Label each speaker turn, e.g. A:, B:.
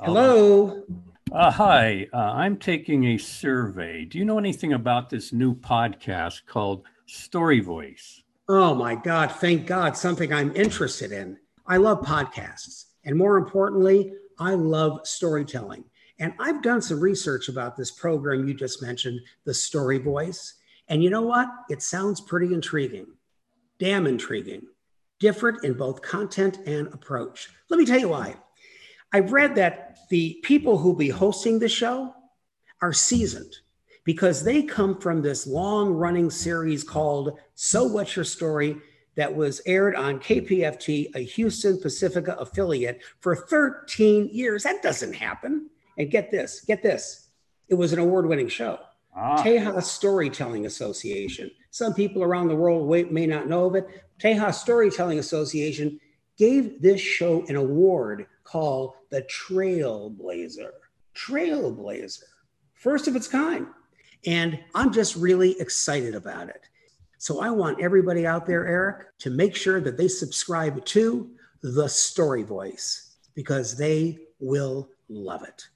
A: Hello.
B: Uh, hi, uh, I'm taking a survey. Do you know anything about this new podcast called Story Voice?
A: Oh my God, thank God, something I'm interested in. I love podcasts. And more importantly, I love storytelling. And I've done some research about this program you just mentioned, the Story Voice. And you know what? It sounds pretty intriguing, damn intriguing, different in both content and approach. Let me tell you why. I've read that the people who'll be hosting the show are seasoned because they come from this long running series called So What's Your Story that was aired on KPFT, a Houston Pacifica affiliate, for 13 years. That doesn't happen. And get this, get this. It was an award winning show. Ah. Tejas Storytelling Association. Some people around the world may not know of it. Tejas Storytelling Association gave this show an award called the Trailblazer. Trailblazer. First of its kind. And I'm just really excited about it. So I want everybody out there, Eric, to make sure that they subscribe to the Story Voice because they will love it.